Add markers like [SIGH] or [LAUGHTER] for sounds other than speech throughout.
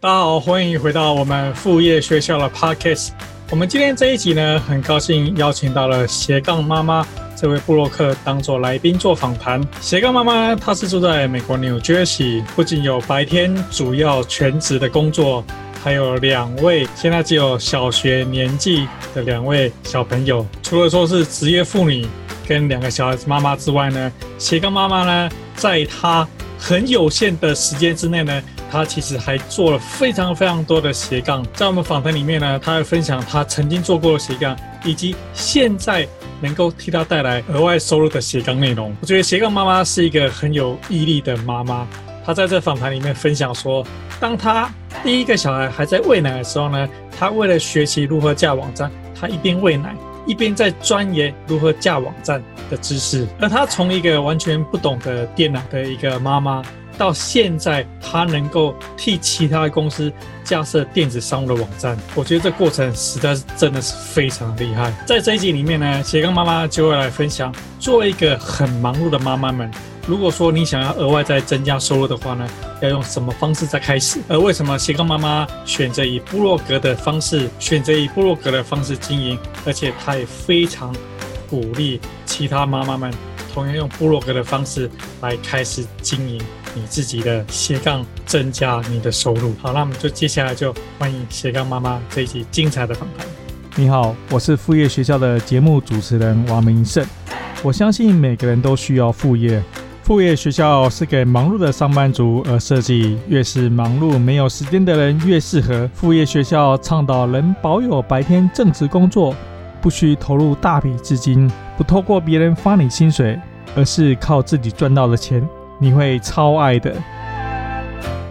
大家好，欢迎回到我们副业学校的 Podcast。我们今天这一集呢，很高兴邀请到了斜杠妈妈这位布洛克当做来宾做访谈。斜杠妈妈她是住在美国纽约市，不仅有白天主要全职的工作，还有两位现在只有小学年纪的两位小朋友。除了说是职业妇女跟两个小孩子妈妈之外呢，斜杠妈妈呢，在她很有限的时间之内呢。他其实还做了非常非常多的斜杠，在我们访谈里面呢，他会分享他曾经做过的斜杠，以及现在能够替他带来额外收入的斜杠内容。我觉得斜杠妈妈是一个很有毅力的妈妈。她在这访谈里面分享说，当她第一个小孩还在喂奶的时候呢，她为了学习如何架网站，她一边喂奶，一边在钻研如何架网站的知识。而她从一个完全不懂得电脑的一个妈妈。到现在，他能够替其他的公司架设电子商务的网站，我觉得这过程实在是真的是非常厉害。在这一集里面呢，斜杠妈妈就会来分享，作为一个很忙碌的妈妈们，如果说你想要额外再增加收入的话呢，要用什么方式再开始？而为什么斜杠妈妈选择以部落格的方式，选择以部落格的方式经营，而且她也非常鼓励其他妈妈们同样用部落格的方式来开始经营。你自己的斜杠增加你的收入。好，那我们就接下来就欢迎斜杠妈妈这一集精彩的访谈。你好，我是副业学校的节目主持人王明胜。我相信每个人都需要副业，副业学校是给忙碌的上班族而设计，越是忙碌没有时间的人越适合。副业学校倡导能保有白天正职工作，不需投入大笔资金，不透过别人发你薪水，而是靠自己赚到的钱。你会超爱的。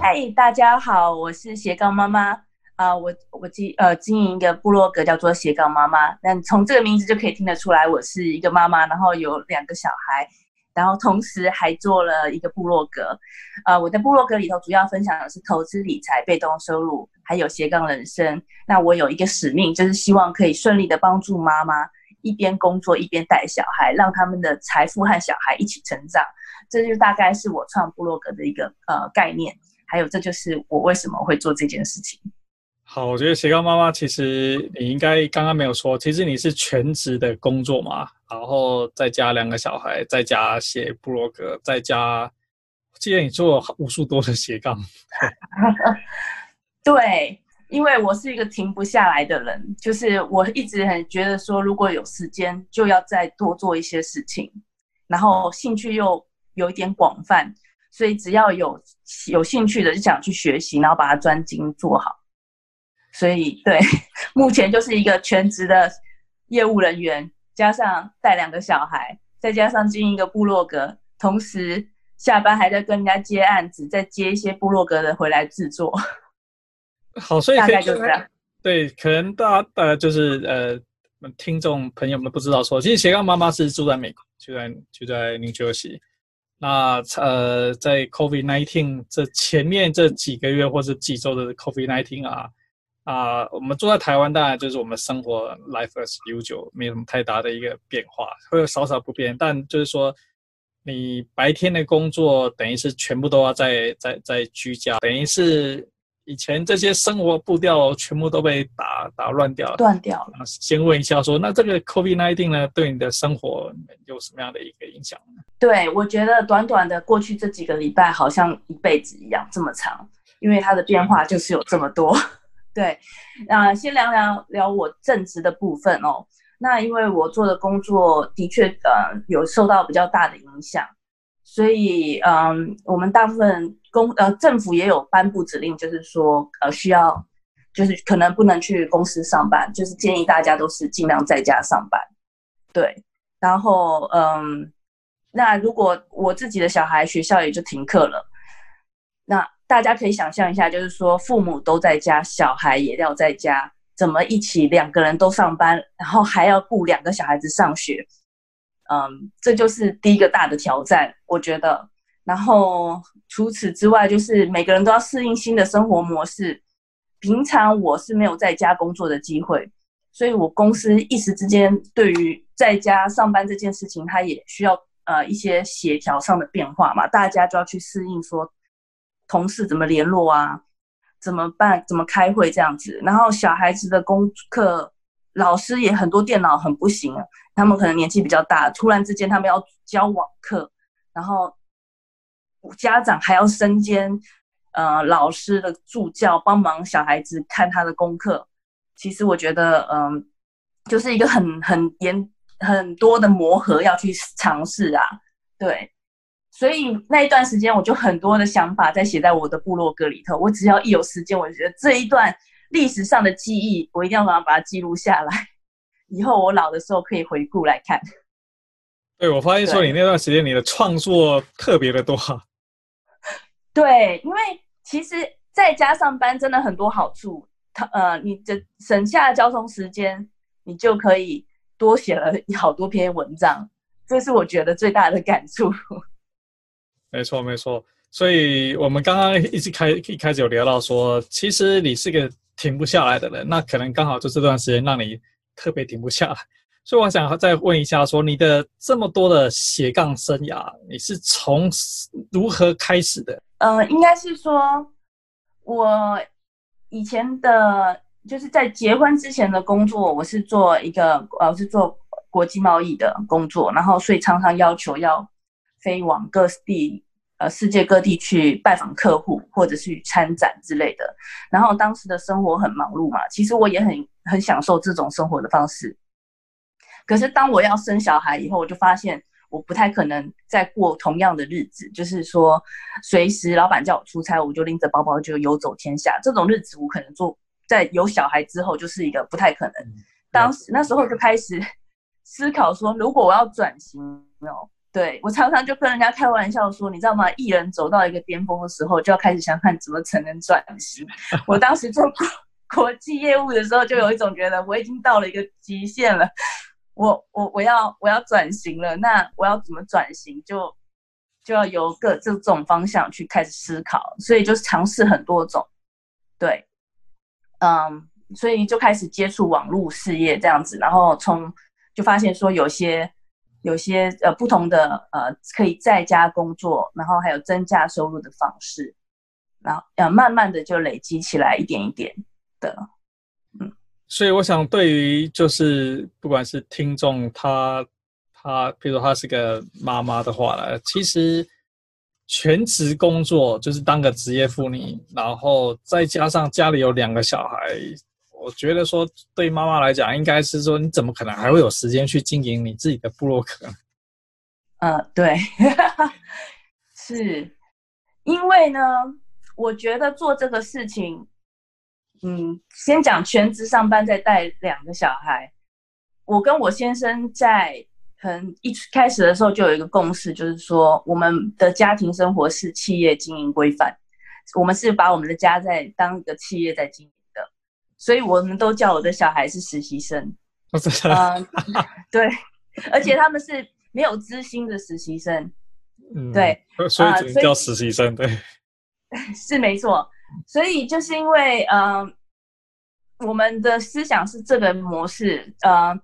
嗨，大家好，我是斜杠妈妈啊、我我经呃经营一个部落格叫做斜杠妈妈。那从这个名字就可以听得出来，我是一个妈妈，然后有两个小孩，然后同时还做了一个部落格。呃，我的部落格里头主要分享的是投资理财、被动收入，还有斜杠人生。那我有一个使命，就是希望可以顺利的帮助妈妈一边工作一边带小孩，让他们的财富和小孩一起成长。这就大概是我创部落格的一个呃概念，还有这就是我为什么会做这件事情。好，我觉得斜杠妈妈其实你应该刚刚没有说，其实你是全职的工作嘛，然后再加两个小孩，再加写部落格，再加，我记得你做无数多的斜杠。[LAUGHS] 对，因为我是一个停不下来的人，就是我一直很觉得说，如果有时间就要再多做一些事情，然后兴趣又。有一点广泛，所以只要有有兴趣的就想去学习，然后把它专精做好。所以对，目前就是一个全职的业务人员，加上带两个小孩，再加上经营一个部落格，同时下班还在跟人家接案子，再接一些部落格的回来制作。好，所以大概就是这样。对，可能大家呃就是呃听众朋友们不知道说，其实斜杠妈妈是住在美国，就在就在 New Jersey。那呃，在 COVID-19 这前面这几个月或者几周的 COVID-19 啊啊、我们住在台湾，当然就是我们生活 life as usual，没什么太大的一个变化，会有少少不变。但就是说，你白天的工作等于是全部都要在在在居家，等于是。以前这些生活步调全部都被打打乱掉了，断掉了。先问一下说，说那这个 COVID-19 呢，对你的生活有什么样的一个影响呢？对，我觉得短短的过去这几个礼拜，好像一辈子一样这么长，因为它的变化就是有这么多。[LAUGHS] 对，那先聊聊聊我正职的部分哦。那因为我做的工作的确呃有受到比较大的影响。所以，嗯，我们大部分公呃政府也有颁布指令，就是说，呃，需要，就是可能不能去公司上班，就是建议大家都是尽量在家上班。对，然后，嗯，那如果我自己的小孩学校也就停课了，那大家可以想象一下，就是说父母都在家，小孩也要在家，怎么一起两个人都上班，然后还要顾两个小孩子上学？嗯，这就是第一个大的挑战，我觉得。然后除此之外，就是每个人都要适应新的生活模式。平常我是没有在家工作的机会，所以我公司一时之间对于在家上班这件事情，它也需要呃一些协调上的变化嘛。大家就要去适应说同事怎么联络啊，怎么办？怎么开会这样子？然后小孩子的功课，老师也很多电脑很不行，他们可能年纪比较大，突然之间他们要教网课，然后家长还要身兼呃老师的助教，帮忙小孩子看他的功课。其实我觉得，嗯、就是一个很很严很多的磨合要去尝试啊，对。所以那一段时间，我就很多的想法在写在我的部落格里头。我只要一有时间，我就觉得这一段历史上的记忆，我一定要把它记录下来，以后我老的时候可以回顾来看。对，我发现说你那段时间你的创作特别的多。[LAUGHS] 对，因为其实在家上班真的很多好处，它呃，你的省下交通时间，你就可以多写了好多篇文章，这是我觉得最大的感触。[LAUGHS] 没错，没错。所以我们刚刚一直开一开始有聊到说，其实你是个停不下来的人，那可能刚好就这段时间让你特别停不下来。所以我想再问一下，说你的这么多的斜杠生涯，你是从如何开始的？嗯、呃，应该是说，我以前的，就是在结婚之前的工作，我是做一个，呃，是做国际贸易的工作，然后所以常常要求要。飞往各地，呃，世界各地去拜访客户，或者是去参展之类的。然后当时的生活很忙碌嘛，其实我也很很享受这种生活的方式。可是当我要生小孩以后，我就发现我不太可能再过同样的日子，就是说随时老板叫我出差，我就拎着包包就游走天下。这种日子我可能做在有小孩之后就是一个不太可能。当时那时候就开始思考说，如果我要转型哦。对，我常常就跟人家开玩笑说，你知道吗？艺人走到一个巅峰的时候，就要开始想看怎么才能转型。[LAUGHS] 我当时做国国际业务的时候，就有一种觉得我已经到了一个极限了，我我我要我要转型了。那我要怎么转型？就就要由各这种方向去开始思考，所以就是尝试很多种。对，嗯，所以就开始接触网络事业这样子，然后从就发现说有些。有些呃不同的呃可以在家工作，然后还有增加收入的方式，然后呃慢慢的就累积起来一点一点的，所以我想，对于就是不管是听众他他，比如说他是个妈妈的话呢，其实全职工作就是当个职业妇女，然后再加上家里有两个小孩。我觉得说，对妈妈来讲，应该是说，你怎么可能还会有时间去经营你自己的部落格？[LAUGHS] 呃，对，[LAUGHS] 是因为呢，我觉得做这个事情，嗯，先讲全职上班，再带两个小孩。我跟我先生在很一开始的时候就有一个共识，就是说，我们的家庭生活是企业经营规范，我们是把我们的家在当一个企业在经营的。所以我们都叫我的小孩是实习生，嗯，[LAUGHS] 对，而且他们是没有资薪的实习生，嗯，对，所以只能叫实习生，对，[LAUGHS] 是没错。所以就是因为，嗯，我们的思想是这个模式，嗯，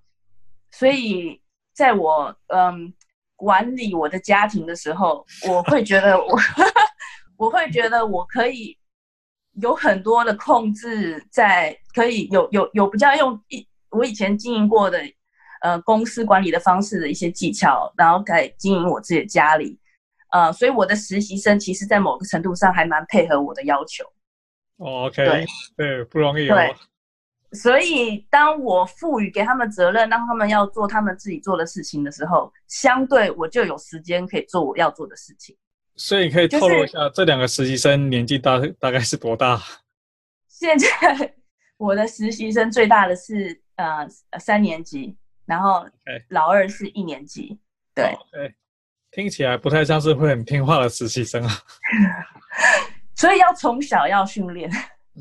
所以在我嗯管理我的家庭的时候，我会觉得我，[LAUGHS] 我会觉得我可以。有很多的控制在，可以有有有比较用一我以前经营过的呃公司管理的方式的一些技巧，然后在经营我自己的家里，呃，所以我的实习生其实在某个程度上还蛮配合我的要求。哦，OK，对对，不容易哦。对，所以当我赋予给他们责任，让他们要做他们自己做的事情的时候，相对我就有时间可以做我要做的事情。所以你可以透露一下，就是、这两个实习生年纪大大概是多大？[LAUGHS] 现在我的实习生最大的是呃三年级，然后老二是一年级。Okay. 对，对，听起来不太像是会很听话的实习生啊。[LAUGHS] 所以要从小要训练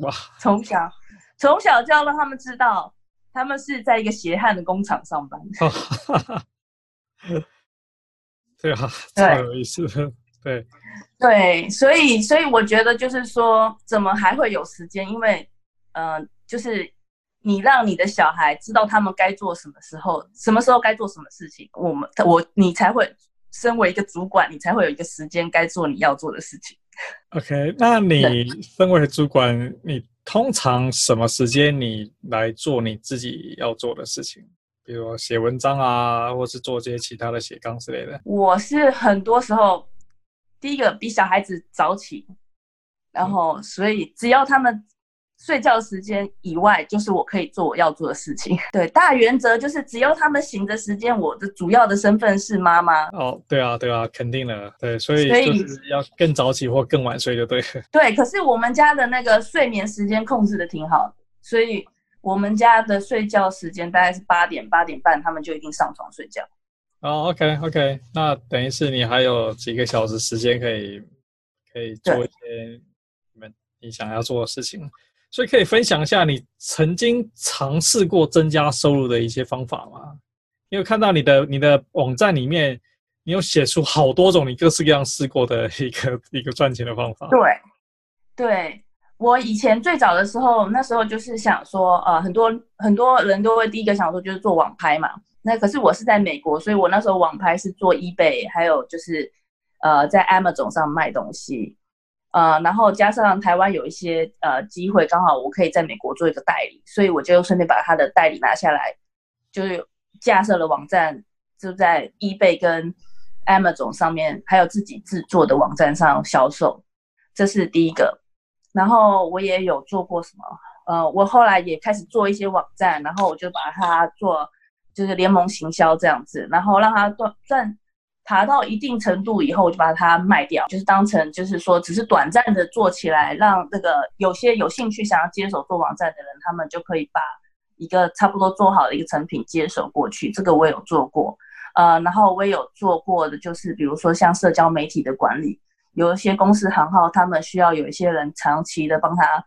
哇，从小从小就要让他们知道，他们是在一个血汗的工厂上班。[LAUGHS] 对啊，太有意思了。对，对，所以，所以我觉得就是说，怎么还会有时间？因为，呃，就是你让你的小孩知道他们该做什么时候，什么时候该做什么事情，我们，我，你才会身为一个主管，你才会有一个时间该做你要做的事情。OK，那你身为主管，你通常什么时间你来做你自己要做的事情？比如说写文章啊，或是做这些其他的写纲之类的。我是很多时候第一个比小孩子早起，然后所以只要他们。睡觉时间以外，就是我可以做我要做的事情。[LAUGHS] 对，大原则就是只要他们醒的时间，我的主要的身份是妈妈。哦，对啊，对啊，肯定的。对，所以就是要更早起或更晚睡就对了。[LAUGHS] 对，可是我们家的那个睡眠时间控制的挺好，所以我们家的睡觉时间大概是八点八点半，他们就一定上床睡觉。哦，OK OK，那等于是你还有几个小时时间可以可以做一些你们你想要做的事情。所以可以分享一下你曾经尝试过增加收入的一些方法吗？因为看到你的你的网站里面，你有写出好多种你各式各样试过的一个 [LAUGHS] 一个赚钱的方法。对，对我以前最早的时候，那时候就是想说，呃，很多很多人都会第一个想说就是做网拍嘛。那可是我是在美国，所以我那时候网拍是做 eBay，还有就是呃在 Amazon 上卖东西。呃，然后加上台湾有一些呃机会，刚好我可以在美国做一个代理，所以我就顺便把他的代理拿下来，就是架设了网站，就在 eBay 跟 Amazon 上面，还有自己制作的网站上销售，这是第一个。然后我也有做过什么，呃，我后来也开始做一些网站，然后我就把它做就是联盟行销这样子，然后让它赚赚。爬到一定程度以后，我就把它卖掉，就是当成就是说，只是短暂的做起来，让那个有些有兴趣想要接手做网站的人，他们就可以把一个差不多做好的一个成品接手过去。这个我有做过，呃，然后我也有做过的就是，比如说像社交媒体的管理，有一些公司行号，他们需要有一些人长期的帮他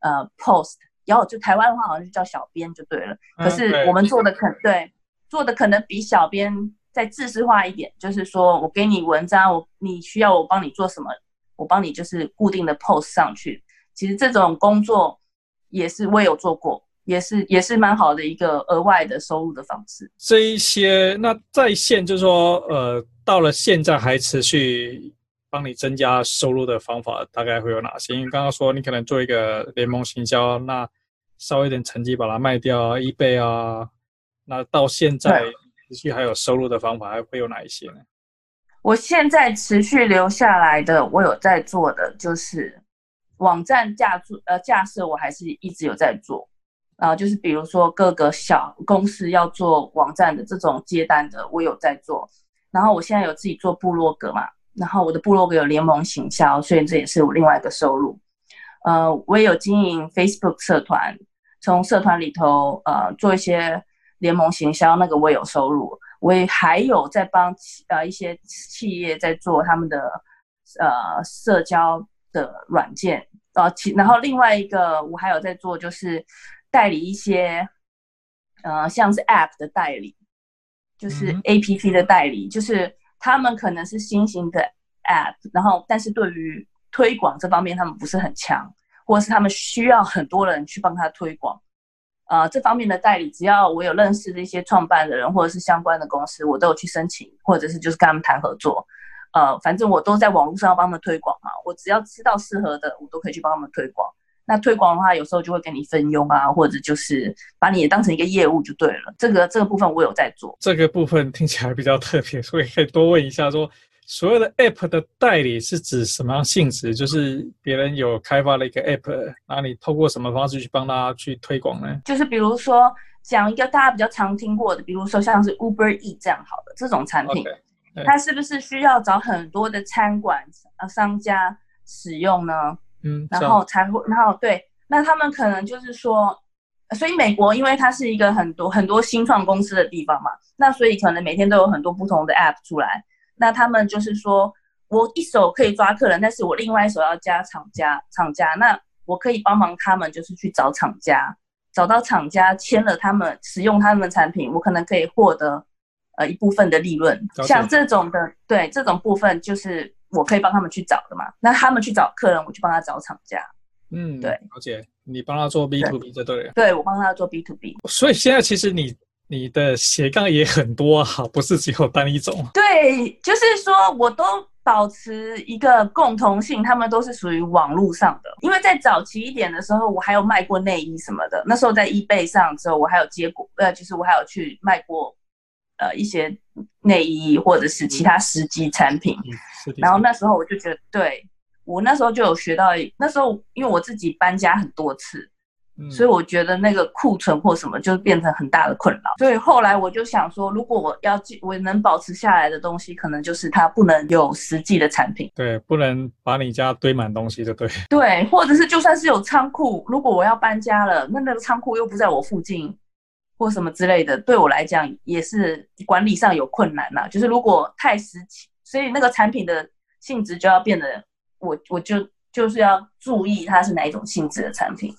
呃 post，然后就台湾的话好像就叫小编就对了。可是我们做的可对，做的可能比小编。再自式化一点，就是说我给你文章，我你需要我帮你做什么，我帮你就是固定的 post 上去。其实这种工作也是我有做过，也是也是蛮好的一个额外的收入的方式。这一些那在线就是说，呃，到了现在还持续帮你增加收入的方法，大概会有哪些？因为刚刚说你可能做一个联盟行销，那稍微一点成绩把它卖掉啊，eBay 啊，那到现在。持续还有收入的方法还会有哪一些呢？我现在持续留下来的，我有在做的就是网站架设，呃，架设我还是一直有在做。然后就是比如说各个小公司要做网站的这种接单的，我有在做。然后我现在有自己做部落格嘛，然后我的部落格有联盟行销，所以这也是我另外一个收入。呃，我也有经营 Facebook 社团，从社团里头呃做一些。联盟行销那个我有收入，我也还有在帮呃一些企业在做他们的呃社交的软件，呃其然后另外一个我还有在做就是代理一些呃像是 App 的代理，就是 APP 的代理，就是他们可能是新型的 App，然后但是对于推广这方面他们不是很强，或者是他们需要很多人去帮他推广。呃，这方面的代理，只要我有认识的一些创办的人或者是相关的公司，我都有去申请，或者是就是跟他们谈合作。呃，反正我都在网络上帮他们推广嘛，我只要知道适合的，我都可以去帮他们推广。那推广的话，有时候就会跟你分佣啊，或者就是把你也当成一个业务就对了。这个这个部分我有在做。这个部分听起来比较特别，所以可以多问一下说。所谓的 App 的代理是指什么样性质？就是别人有开发了一个 App，那你透过什么方式去帮他去推广呢？就是比如说讲一个大家比较常听过的，比如说像是 Uber Eats 这样好的这种产品，okay, 它是不是需要找很多的餐馆啊商家使用呢？嗯，然后才会，然后对，那他们可能就是说，所以美国因为它是一个很多很多新创公司的地方嘛，那所以可能每天都有很多不同的 App 出来。那他们就是说，我一手可以抓客人，但是我另外一手要加厂家，厂家，那我可以帮忙他们，就是去找厂家，找到厂家签了他们，使用他们的产品，我可能可以获得呃一部分的利润。像这种的，对这种部分，就是我可以帮他们去找的嘛。那他们去找客人，我去帮他找厂家。嗯，对，而且你帮他做 B to B 就对了。对，对我帮他做 B to B。所以现在其实你。你的斜杠也很多啊，[LAUGHS] 不是只有单一种。对，就是说我都保持一个共同性，他们都是属于网络上的。因为在早期一点的时候，我还有卖过内衣什么的。那时候在 eBay 上之后，我还有接过，呃，就是我还有去卖过，呃，一些内衣或者是其他实际产品。嗯、然后那时候我就觉得，对，我那时候就有学到，那时候因为我自己搬家很多次。所以我觉得那个库存或什么就变成很大的困扰。所以后来我就想说，如果我要我能保持下来的东西，可能就是它不能有实际的产品。对，不能把你家堆满东西，就对。[LAUGHS] 对，或者是就算是有仓库，如果我要搬家了，那那个仓库又不在我附近，或什么之类的，对我来讲也是管理上有困难呐。就是如果太实际，所以那个产品的性质就要变得，我我就就是要注意它是哪一种性质的产品。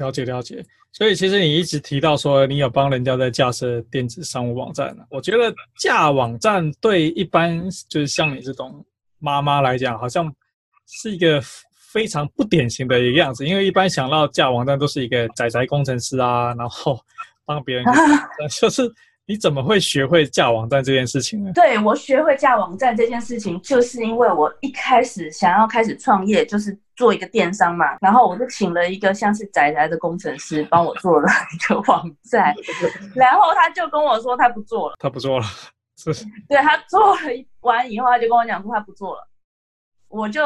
了解了解，所以其实你一直提到说你有帮人家在架设电子商务网站，我觉得架网站对一般就是像你这种妈妈来讲，好像是一个非常不典型的一个样子，因为一般想到架网站都是一个宅宅工程师啊，然后帮别人 [LAUGHS] [LAUGHS] 就是。你怎么会学会架网站这件事情呢？对，我学会架网站这件事情，就是因为我一开始想要开始创业，就是做一个电商嘛。然后我就请了一个像是宅宅的工程师帮我做了一个网站，[LAUGHS] 然后他就跟我说他不做了，他不做了，是对，他做了完以后，他就跟我讲说他不做了，我就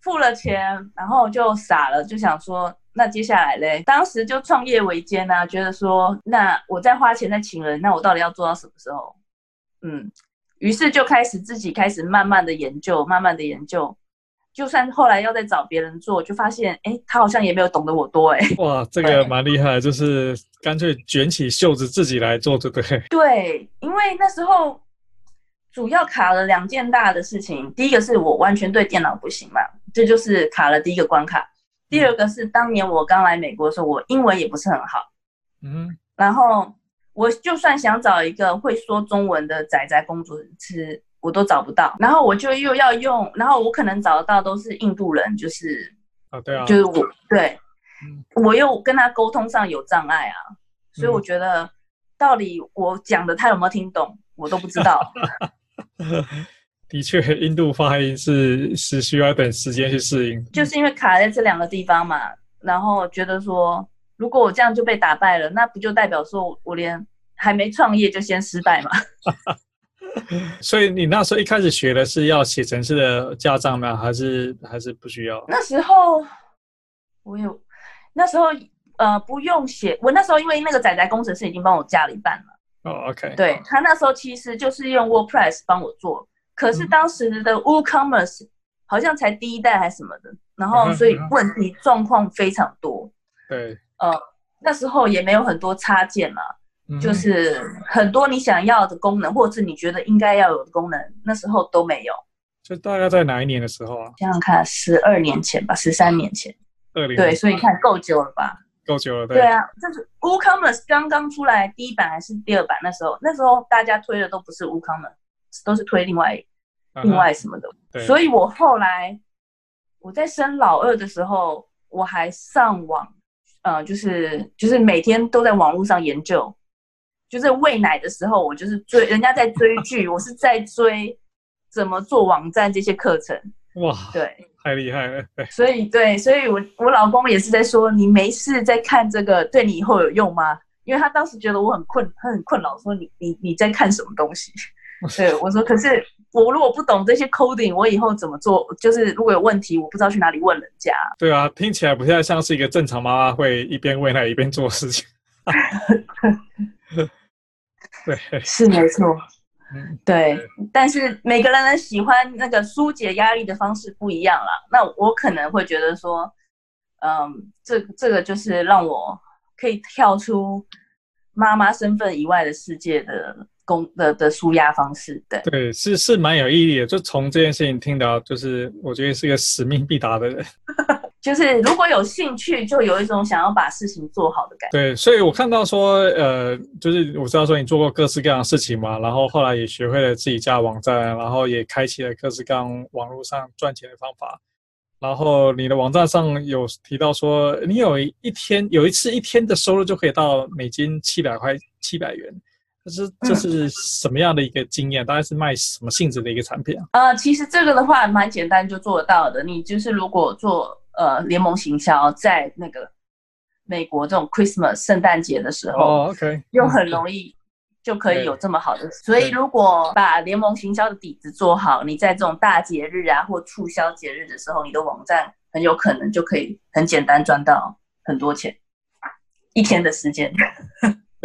付了钱，然后就傻了，就想说。那接下来嘞，当时就创业维艰啊，觉得说，那我在花钱在请人，那我到底要做到什么时候？嗯，于是就开始自己开始慢慢的研究，慢慢的研究，就算后来要再找别人做，就发现，哎、欸，他好像也没有懂得我多、欸，哎，哇，这个蛮厉害，就是干脆卷起袖子自己来做，对不对？对，因为那时候主要卡了两件大的事情，第一个是我完全对电脑不行嘛，这就是卡了第一个关卡。第二个是当年我刚来美国的时候，我英文也不是很好，嗯，然后我就算想找一个会说中文的仔仔公主吃，我都找不到。然后我就又要用，然后我可能找得到都是印度人，就是啊，对啊，就是我对，我又跟他沟通上有障碍啊，所以我觉得到底我讲的他有没有听懂，我都不知道。[LAUGHS] [LAUGHS] 的确，印度发音是是需要等时间去适应，就是因为卡在这两个地方嘛，然后觉得说，如果我这样就被打败了，那不就代表说我连还没创业就先失败嘛？[LAUGHS] 所以你那时候一开始学的是要写程式的架账吗？还是还是不需要？那时候我有，那时候呃不用写，我那时候因为那个仔仔工程师已经帮我加了一半了。哦、oh，OK，对，他那时候其实就是用 WordPress 帮我做。可是当时的 WooCommerce 好像才第一代还是什么的，然后所以问题状况非常多。对，呃，那时候也没有很多插件嘛，就是很多你想要的功能，或者是你觉得应该要有的功能，那时候都没有。就大概在哪一年的时候啊？想想看，十二年前吧，十三年前。二零。对，所以你看够久了吧？够久了，对。对啊，就是 WooCommerce 刚刚出来第一版还是第二版？那时候，那时候大家推的都不是 WooCommerce。都是推另外、另外什么的，uh. 所以我后来我在生老二的时候，我还上网，呃，就是就是每天都在网络上研究，就是喂奶的时候，我就是追人家在追剧，我是在追怎么做网站这些课程。哇，对，太厉害了。对，所以对，所以我我老公也是在说，你没事在看这个，对你以后有用吗？因为他当时觉得我很困，他很困扰，说你你你在看什么东西？[LAUGHS] 对，我说，可是我如果不懂这些 coding，我以后怎么做？就是如果有问题，我不知道去哪里问人家。对啊，听起来不太像是一个正常妈妈会一边喂奶一边做事情。对，[LAUGHS] 是没错。对，但是每个人的喜欢那个疏解压力的方式不一样啦。那我可能会觉得说，嗯，这这个就是让我可以跳出妈妈身份以外的世界的。工的的舒压方式，对对，是是蛮有意义的。就从这件事情听到，就是我觉得是个使命必达的人。[LAUGHS] 就是如果有兴趣，就有一种想要把事情做好的感觉。对，所以我看到说，呃，就是我知道说你做过各式各样的事情嘛，然后后来也学会了自己架网站，然后也开启了各式各样网络上赚钱的方法。然后你的网站上有提到说，你有一天有一次一天的收入就可以到美金七百块七百元。这是这是什么样的一个经验？大概是卖什么性质的一个产品啊？呃，其实这个的话蛮简单就做得到的。你就是如果做呃联盟行销，在那个美国这种 Christmas 圣诞节的时候，哦，OK，又很容易就可以有这么好的。所以如果把联盟行销的底子做好，你在这种大节日啊或促销节日的时候，你的网站很有可能就可以很简单赚到很多钱，一天的时间。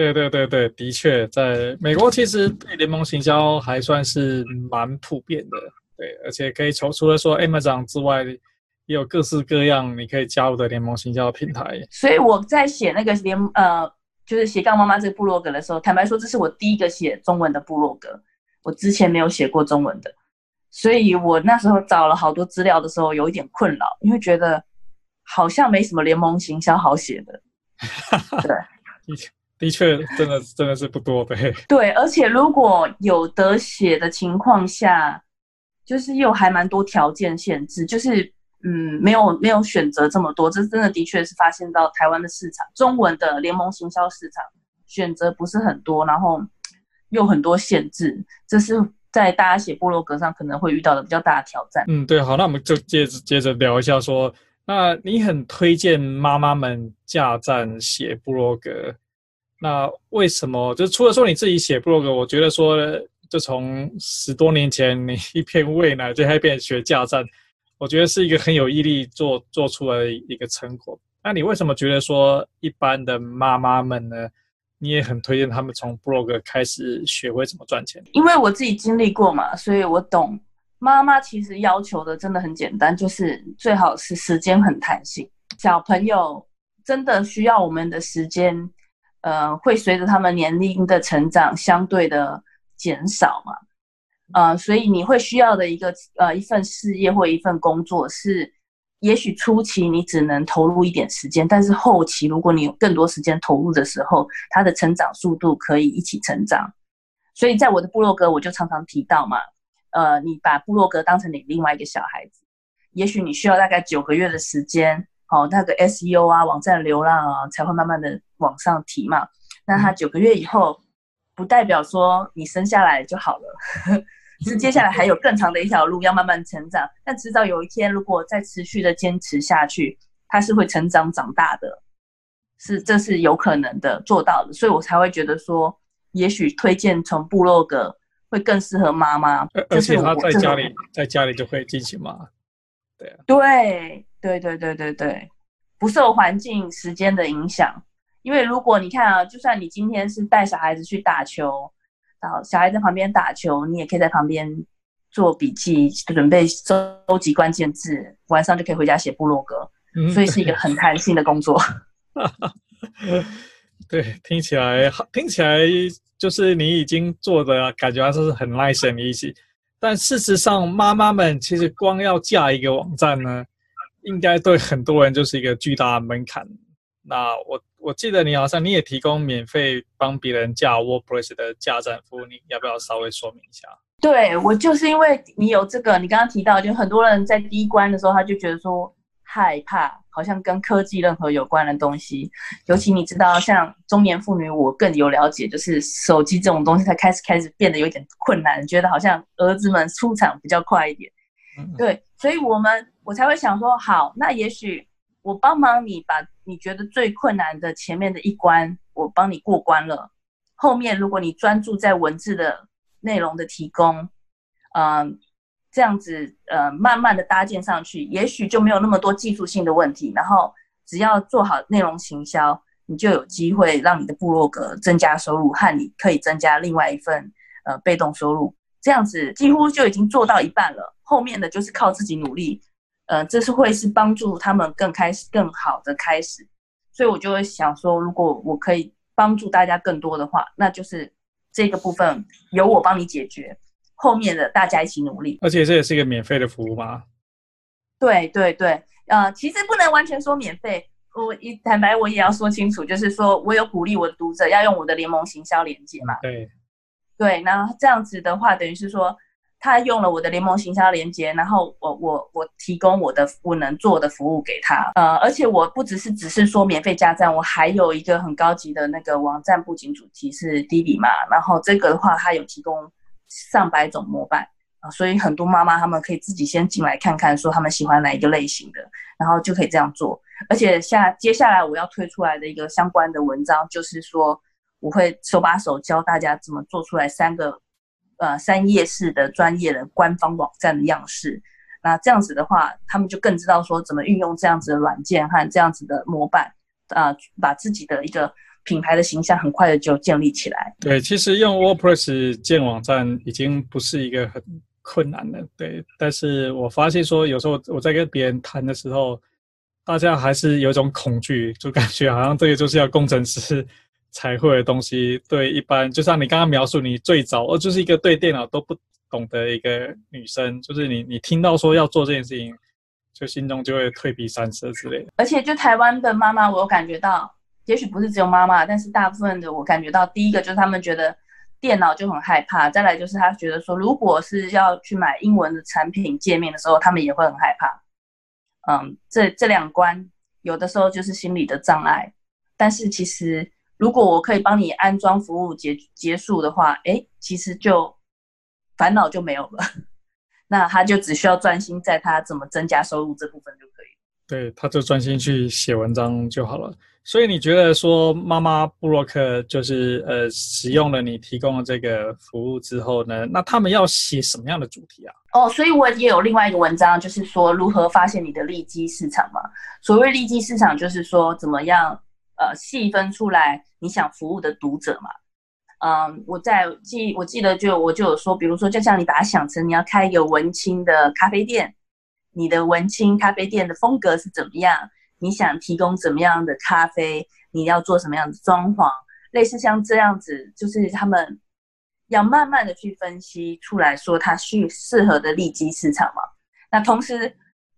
对对对对，的确，在美国其实对联盟行销还算是蛮普遍的。对，而且可以从除了说 Amazon 之外，也有各式各样你可以加入的联盟行销平台。所以我在写那个联呃，就是斜杠妈妈这个部落格的时候，坦白说，这是我第一个写中文的部落格，我之前没有写过中文的，所以我那时候找了好多资料的时候有一点困扰，因为觉得好像没什么联盟行销好写的。[LAUGHS] 对。的确，真的真的是不多的。[LAUGHS] 对，而且如果有得写的情况下，就是又还蛮多条件限制，就是嗯，没有没有选择这么多。这真的的确是发现到台湾的市场，中文的联盟行销市场选择不是很多，然后又很多限制，这是在大家写部落格上可能会遇到的比较大的挑战。嗯，对，好，那我们就接着接着聊一下说，说那你很推荐妈妈们架站写部落格。那为什么？就除了说你自己写部落格，我觉得说，就从十多年前你一片喂奶就开始变学架站，我觉得是一个很有毅力做做出来一个成果。那你为什么觉得说一般的妈妈们呢？你也很推荐他们从部落格开始学会怎么赚钱？因为我自己经历过嘛，所以我懂。妈妈其实要求的真的很简单，就是最好是时间很弹性。小朋友真的需要我们的时间。呃，会随着他们年龄的成长，相对的减少嘛，呃，所以你会需要的一个呃一份事业或一份工作是，也许初期你只能投入一点时间，但是后期如果你有更多时间投入的时候，它的成长速度可以一起成长。所以在我的部落格，我就常常提到嘛，呃，你把部落格当成你另外一个小孩子，也许你需要大概九个月的时间。哦，那个 SEO 啊，网站流量啊，才会慢慢的往上提嘛。那他九个月以后，不代表说你生下来就好了，[LAUGHS] 是接下来还有更长的一条路要慢慢成长。但迟早有一天，如果再持续的坚持下去，它是会成长长大的，是这是有可能的做到的。所以我才会觉得说，也许推荐从部落格会更适合妈妈。而且他在家里，在家里就可以进行嘛。对啊。对。对对对对对，不受环境时间的影响。因为如果你看啊，就算你今天是带小孩子去打球，然后小孩在旁边打球，你也可以在旁边做笔记，准备收集关键字，晚上就可以回家写部落格。所以是一个很弹性的工作。[LAUGHS] 对，听起来听起来就是你已经做的感觉还是很 nice and easy。但事实上，妈妈们其实光要架一个网站呢。应该对很多人就是一个巨大的门槛。那我我记得你好像你也提供免费帮别人架 WordPress 的架站服务，你要不要稍微说明一下？对，我就是因为你有这个，你刚刚提到，就很多人在第一关的时候他就觉得说害怕，好像跟科技任何有关的东西，尤其你知道像中年妇女，我更有了解，就是手机这种东西才开始开始变得有点困难，觉得好像儿子们出场比较快一点。嗯、对，所以我们。我才会想说，好，那也许我帮忙你把你觉得最困难的前面的一关，我帮你过关了。后面如果你专注在文字的内容的提供，嗯、呃，这样子呃，慢慢的搭建上去，也许就没有那么多技术性的问题。然后只要做好内容行销，你就有机会让你的部落格增加收入，和你可以增加另外一份呃被动收入。这样子几乎就已经做到一半了，后面的就是靠自己努力。呃，这是会是帮助他们更开始、更好的开始，所以我就会想说，如果我可以帮助大家更多的话，那就是这个部分由我帮你解决，后面的大家一起努力。而且这也是一个免费的服务吗？对对对，呃，其实不能完全说免费，我一坦白我也要说清楚，就是说我有鼓励我的读者要用我的联盟行销连接嘛。对，对，那这样子的话，等于是说。他用了我的联盟行销连接，然后我我我提供我的我能做的服务给他，呃，而且我不只是只是说免费加赞，我还有一个很高级的那个网站布景主题是 Divi 嘛，然后这个的话，他有提供上百种模板啊，所以很多妈妈他们可以自己先进来看看，说他们喜欢哪一个类型的，然后就可以这样做。而且下接下来我要推出来的一个相关的文章，就是说我会手把手教大家怎么做出来三个。呃，三页式的专业的官方网站的样式，那这样子的话，他们就更知道说怎么运用这样子的软件和这样子的模板，啊、把自己的一个品牌的形象很快的就建立起来。对，其实用 WordPress 建网站已经不是一个很困难的，对。但是我发现说，有时候我在跟别人谈的时候，大家还是有一种恐惧，就感觉好像这个就是要工程师。才会的东西，对一般，就像你刚刚描述，你最早哦，就是一个对电脑都不懂的一个女生，就是你，你听到说要做这件事情，就心中就会退避三舍之类的。而且，就台湾的妈妈，我有感觉到，也许不是只有妈妈，但是大部分的我感觉到，第一个就是他们觉得电脑就很害怕，再来就是他觉得说，如果是要去买英文的产品界面的时候，他们也会很害怕。嗯，这这两关有的时候就是心理的障碍，但是其实。如果我可以帮你安装服务结结束的话，哎，其实就烦恼就没有了。[LAUGHS] 那他就只需要专心在他怎么增加收入这部分就。对，他就专心去写文章就好了。所以你觉得说妈妈布洛克就是呃使用了你提供的这个服务之后呢，那他们要写什么样的主题啊？哦，所以我也有另外一个文章，就是说如何发现你的利基市场嘛。所谓利基市场，就是说怎么样。呃，细分出来你想服务的读者嘛？嗯，我在记，我记得就我就有说，比如说，就像你把它想成你要开一个文青的咖啡店，你的文青咖啡店的风格是怎么样？你想提供怎么样的咖啡？你要做什么样的装潢？类似像这样子，就是他们要慢慢的去分析出来说，它适适合的利基市场嘛。那同时，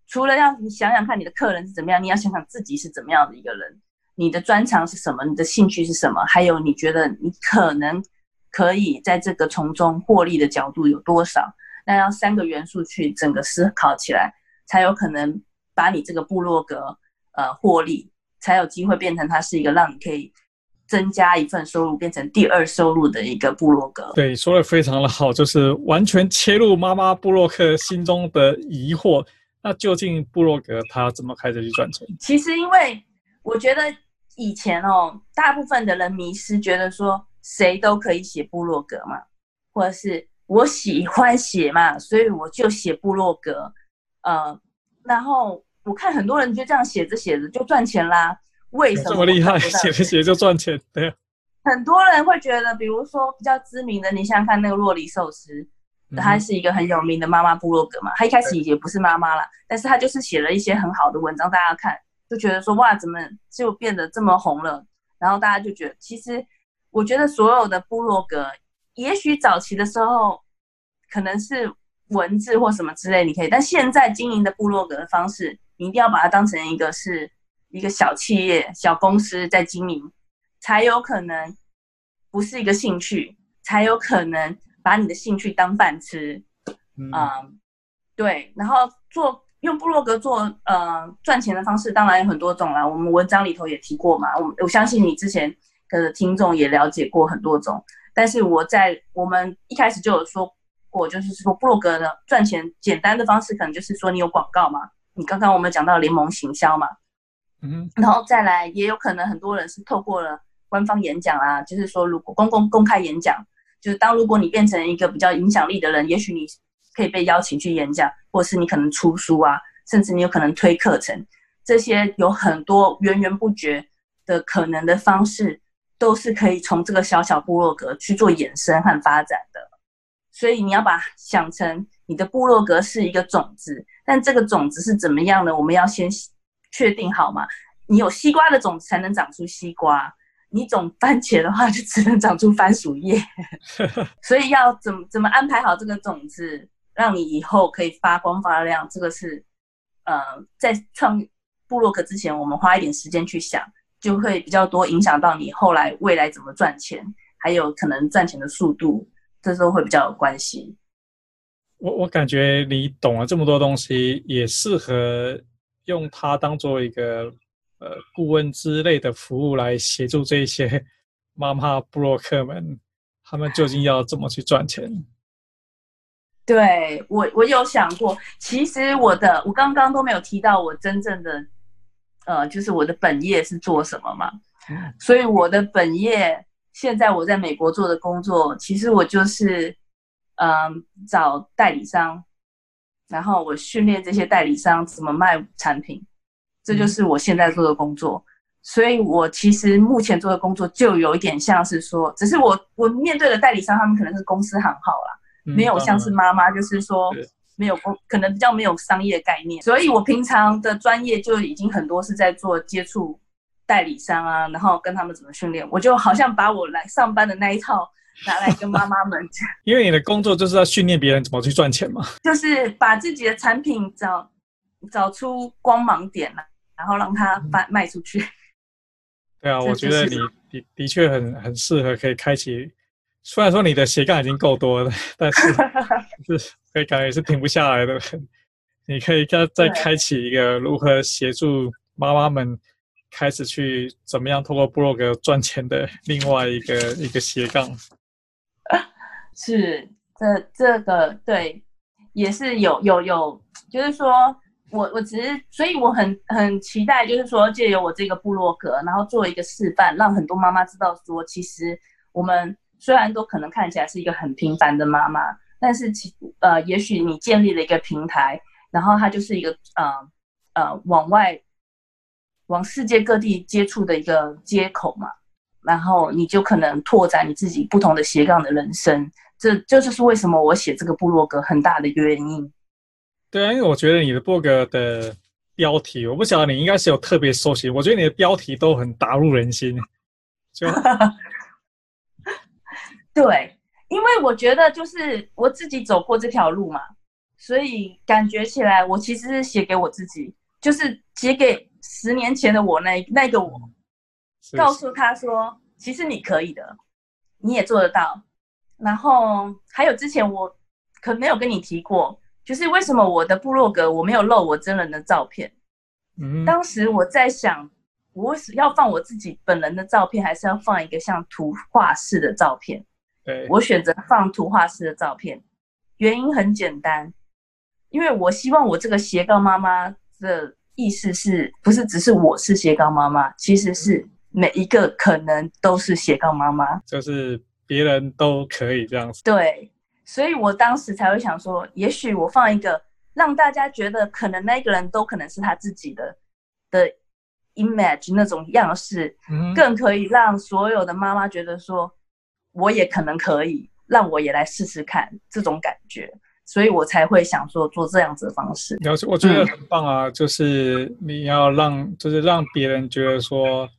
除了让你想想看你的客人是怎么样，你要想想自己是怎么样的一个人。你的专长是什么？你的兴趣是什么？还有你觉得你可能可以在这个从中获利的角度有多少？那要三个元素去整个思考起来，才有可能把你这个部落格呃获利，才有机会变成它是一个让你可以增加一份收入，变成第二收入的一个部落格。对，说的非常的好，就是完全切入妈妈部落客心中的疑惑。那究竟部落格它怎么开始去赚钱？其实因为我觉得。以前哦，大部分的人迷失，觉得说谁都可以写部落格嘛，或者是我喜欢写嘛，所以我就写部落格。呃，然后我看很多人就这样写着写着就赚钱啦。为什么这么厉害？写着写着就赚钱？对。很多人会觉得，比如说比较知名的，你想想看那个洛里寿司，他是一个很有名的妈妈部落格嘛。他一开始也不是妈妈啦，但是他就是写了一些很好的文章，大家看。就觉得说哇，怎么就变得这么红了？然后大家就觉得，其实我觉得所有的部落格，也许早期的时候可能是文字或什么之类，你可以，但现在经营的部落格的方式，你一定要把它当成一个是一个小企业、小公司在经营，才有可能不是一个兴趣，才有可能把你的兴趣当饭吃。嗯，嗯，对，然后做。用部落格做呃赚钱的方式，当然有很多种啦。我们文章里头也提过嘛。我我相信你之前的听众也了解过很多种。但是我在我们一开始就有说过，就是说布洛格的赚钱简单的方式，可能就是说你有广告嘛。你刚刚我们讲到联盟行销嘛，嗯，然后再来也有可能很多人是透过了官方演讲啊，就是说如果公公公开演讲，就是当如果你变成一个比较影响力的人，也许你。可以被邀请去演讲，或者是你可能出书啊，甚至你有可能推课程，这些有很多源源不绝的可能的方式，都是可以从这个小小部落格去做衍生和发展的。所以你要把想成你的部落格是一个种子，但这个种子是怎么样呢？我们要先确定好嘛。你有西瓜的种子才能长出西瓜。你种番茄的话，就只能长出番薯叶。[LAUGHS] 所以要怎么怎么安排好这个种子？让你以后可以发光发亮，这个是，呃，在创部落格之前，我们花一点时间去想，就会比较多影响到你后来未来怎么赚钱，还有可能赚钱的速度，这都会比较有关系。我我感觉你懂了这么多东西，也适合用它当做一个呃顾问之类的服务来协助这些 [LAUGHS] 妈妈布洛克们，他们究竟要怎么去赚钱？[LAUGHS] 对，我我有想过，其实我的我刚刚都没有提到我真正的呃，就是我的本业是做什么嘛，所以我的本业现在我在美国做的工作，其实我就是。嗯，找代理商，然后我训练这些代理商怎么卖产品，这就是我现在做的工作。所以，我其实目前做的工作就有一点像是说，只是我我面对的代理商，他们可能是公司行号啦，没有像是妈妈，就是说没有公，可能比较没有商业概念。所以我平常的专业就已经很多是在做接触代理商啊，然后跟他们怎么训练，我就好像把我来上班的那一套。拿来跟妈妈们讲，[LAUGHS] 因为你的工作就是要训练别人怎么去赚钱嘛，就是把自己的产品找找出光芒点来，然后让它卖卖出去。[LAUGHS] 对啊，我觉得你的的确很很适合可以开启，虽然说你的斜杠已经够多了，但是 [LAUGHS] 是可以感觉是停不下来的。你可以再再开启一个如何协助妈妈们开始去怎么样通过部落格赚钱的另外一个一个斜杠。[LAUGHS] 是，这这个对，也是有有有，就是说我我只是，所以我很很期待，就是说借由我这个部落格，然后做一个示范，让很多妈妈知道说，其实我们虽然都可能看起来是一个很平凡的妈妈，但是其呃，也许你建立了一个平台，然后它就是一个呃呃往外往世界各地接触的一个接口嘛。然后你就可能拓展你自己不同的斜杠的人生，这这就是为什么我写这个部落格很大的一个原因。对啊，因为我觉得你的部落格的标题，我不晓得你应该是有特别搜寻，我觉得你的标题都很打入人心。就 [LAUGHS] 对，因为我觉得就是我自己走过这条路嘛，所以感觉起来我其实是写给我自己，就是写给十年前的我那那个我。告诉他说，其实你可以的，你也做得到。然后还有之前我可能没有跟你提过，就是为什么我的部落格我没有露我真人的照片。嗯，当时我在想，我是要放我自己本人的照片，还是要放一个像图画式的照片？对，我选择放图画式的照片，原因很简单，因为我希望我这个斜杠妈妈的意思是不是只是我是斜杠妈妈，其实是。每一个可能都是斜杠妈妈，就是别人都可以这样子。对，所以我当时才会想说，也许我放一个让大家觉得可能那个人都可能是他自己的的 image 那种样式，嗯，更可以让所有的妈妈觉得说，我也可能可以，让我也来试试看这种感觉，所以我才会想说做这样子的方式。了解，我觉得很棒啊，嗯，就是你要让，就是让别人觉得说。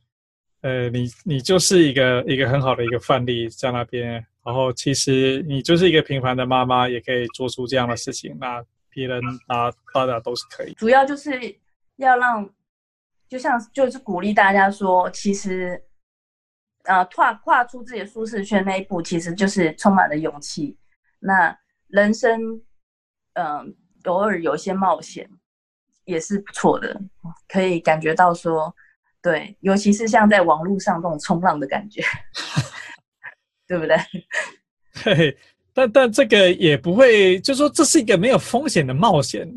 呃，你你就是一个一个很好的一个范例在那边，然后其实你就是一个平凡的妈妈，也可以做出这样的事情，那别人啊，大家都是可以。主要就是要让，就像就是鼓励大家说，其实，呃，跨跨出自己的舒适圈那一步，其实就是充满了勇气。那人生，嗯、偶尔有一些冒险也是不错的，可以感觉到说。对，尤其是像在网络上这种冲浪的感觉，[LAUGHS] 对不对？[LAUGHS] 对，但但这个也不会，就说这是一个没有风险的冒险。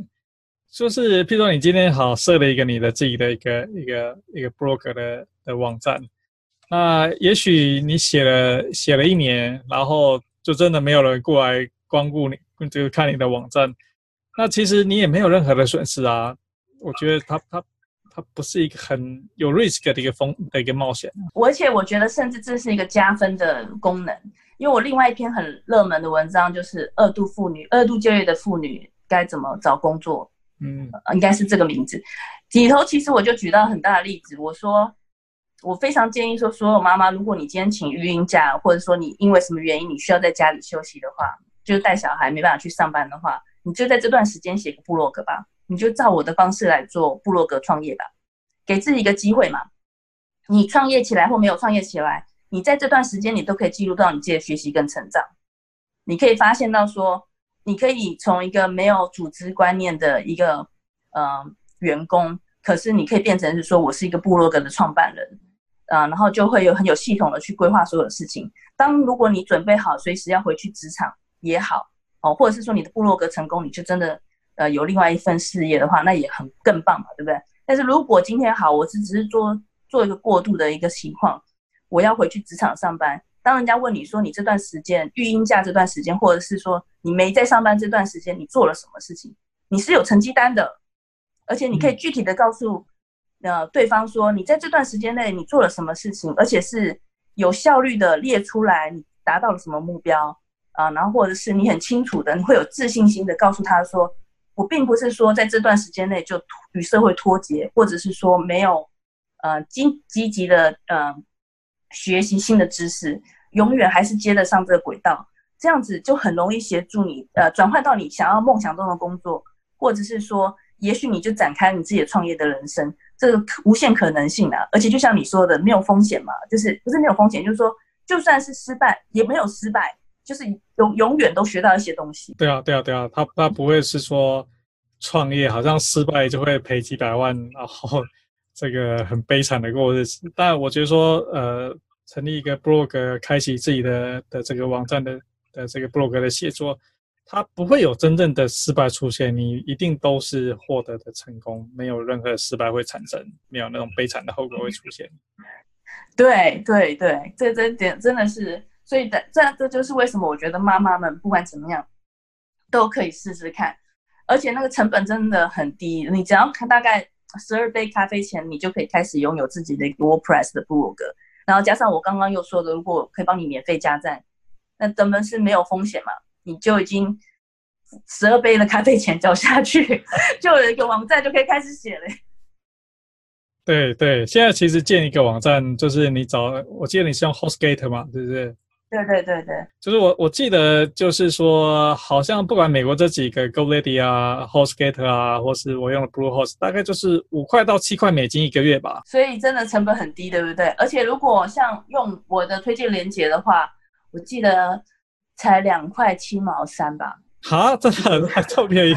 就是，譬如说你今天好设了一个你的自己的一个一个一个 blog 的的网站，那也许你写了写了一年，然后就真的没有人过来光顾你，就是看你的网站，那其实你也没有任何的损失啊。我觉得他他。它不是一个很有 risk 的一个风的一个冒险，而且我觉得甚至这是一个加分的功能，因为我另外一篇很热门的文章就是二度妇女、二度就业的妇女该怎么找工作，嗯，应该是这个名字。里头其实我就举到很大的例子，我说我非常建议说，所有妈妈，如果你今天请育婴假，或者说你因为什么原因你需要在家里休息的话，就是带小孩没办法去上班的话，你就在这段时间写个部落格吧。你就照我的方式来做部落格创业吧，给自己一个机会嘛。你创业起来或没有创业起来，你在这段时间你都可以记录到你自己的学习跟成长。你可以发现到说，你可以从一个没有组织观念的一个呃员工，可是你可以变成是说我是一个部落格的创办人，啊、然后就会有很有系统的去规划所有的事情。当如果你准备好随时要回去职场也好，哦，或者是说你的部落格成功，你就真的呃有另外一份事业的话，那也很更棒嘛，对不对？但是如果今天好，我是只是做做一个过渡的一个情况，我要回去职场上班。当人家问你说你这段时间育婴假这段时间，或者是说你没在上班这段时间，你做了什么事情？你是有成绩单的，而且你可以具体的告诉呃对方说你在这段时间内你做了什么事情，而且是有效率的列出来你达到了什么目标啊、然后或者是你很清楚的，你会有自信心的告诉他说，我并不是说在这段时间内就与社会脱节，或者是说没有呃积积极的呃学习新的知识。永远还是接得上这个轨道，这样子就很容易协助你，呃，转换到你想要梦想中的工作，或者是说，也许你就展开你自己的创业的人生，这个无限可能性啊！而且就像你说的，没有风险嘛，就是不是没有风险，就是说，就算是失败，也没有失败，就是永永远都学到一些东西。对啊，对啊，对啊，他他不会是说创业好像失败就会赔几百万，然后 [LAUGHS] 这个很悲惨的过日子。但我觉得说，呃。成立一个 blog，开启自己的的这个网站的的这个 blog 的写作，它不会有真正的失败出现，你一定都是获得的成功，没有任何失败会产生，没有那种悲惨的后果会出现。对对对，这这点真的是，所以的这这就是为什么我觉得妈妈们不管怎么样都可以试试看，而且那个成本真的很低，你只要看大概十二杯咖啡钱，你就可以开始拥有自己的一个 WordPress 的 blog。然后加上我刚刚又说的，如果可以帮你免费加站，那根本是没有风险嘛，你就已经十二杯的咖啡钱交下去，[LAUGHS] 就有一个网站就可以开始写了。对对，现在其实建一个网站，就是你找，我记得你是用 HostGator 嘛，对不对？对对对对，就是我我记得就是说，好像不管美国这几个 GoDaddy 啊、HostGator 啊，或是我用的 Bluehost，大概就是五块到七块美金一个月吧。所以真的成本很低，对不对？而且如果像用我的推荐链接的话，我记得才两块七毛三吧。哈，真的很还特便宜。